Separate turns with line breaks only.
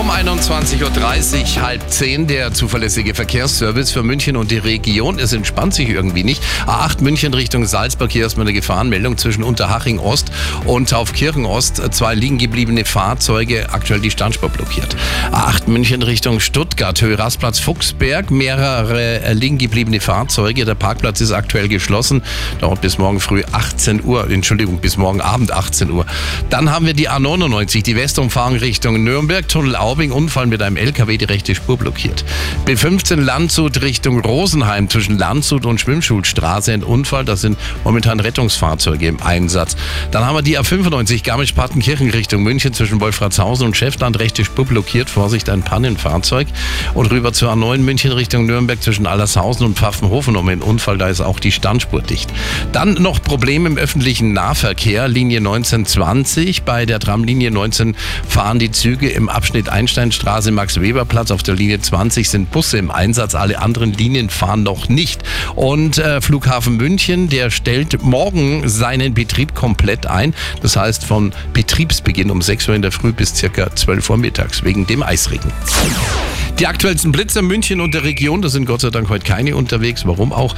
Um 21.30 Uhr, halb zehn, der zuverlässige Verkehrsservice für München und die Region. Es entspannt sich irgendwie nicht. A8 München Richtung Salzburg, hier erstmal eine Gefahrenmeldung zwischen Unterhaching Ost und Taufkirchen Ost. Zwei liegen gebliebene Fahrzeuge, aktuell die Standspur blockiert. A8 München Richtung Stuttgart, Höhe Rastplatz Fuchsberg, mehrere liegen gebliebene Fahrzeuge. Der Parkplatz ist aktuell geschlossen, dauert bis morgen früh 18 Uhr, Entschuldigung, bis morgen Abend 18 Uhr. Dann haben wir die A99, die Westumfahrung Richtung Nürnberg, Tunnel Aubing, Unfall mit einem LKW, die rechte Spur blockiert. B15 Landshut Richtung Rosenheim zwischen Landshut und Schwimmschulstraße ein Unfall, da sind momentan Rettungsfahrzeuge im Einsatz. Dann haben wir die A95 Garmisch-Partenkirchen Richtung München zwischen Wolfratshausen und Schäftland, rechte Spur blockiert, Vorsicht ein Pannenfahrzeug. Und rüber zur A9 München Richtung Nürnberg zwischen Allershausen und Pfaffenhofen um einen Unfall, da ist auch die Standspur dicht. Dann noch Probleme im öffentlichen Nahverkehr, Linie 1920. Bei der Tramlinie 19 fahren die Züge im Abschnitt Einsteinstraße, Max-Weber-Platz. Auf der Linie 20 sind Busse im Einsatz. Alle anderen Linien fahren noch nicht. Und äh, Flughafen München, der stellt morgen seinen Betrieb komplett ein. Das heißt von Betriebsbeginn um 6 Uhr in der Früh bis circa 12 Uhr mittags wegen dem Eisregen. Die aktuellsten Blitzer München und der Region, da sind Gott sei Dank heute keine unterwegs. Warum auch?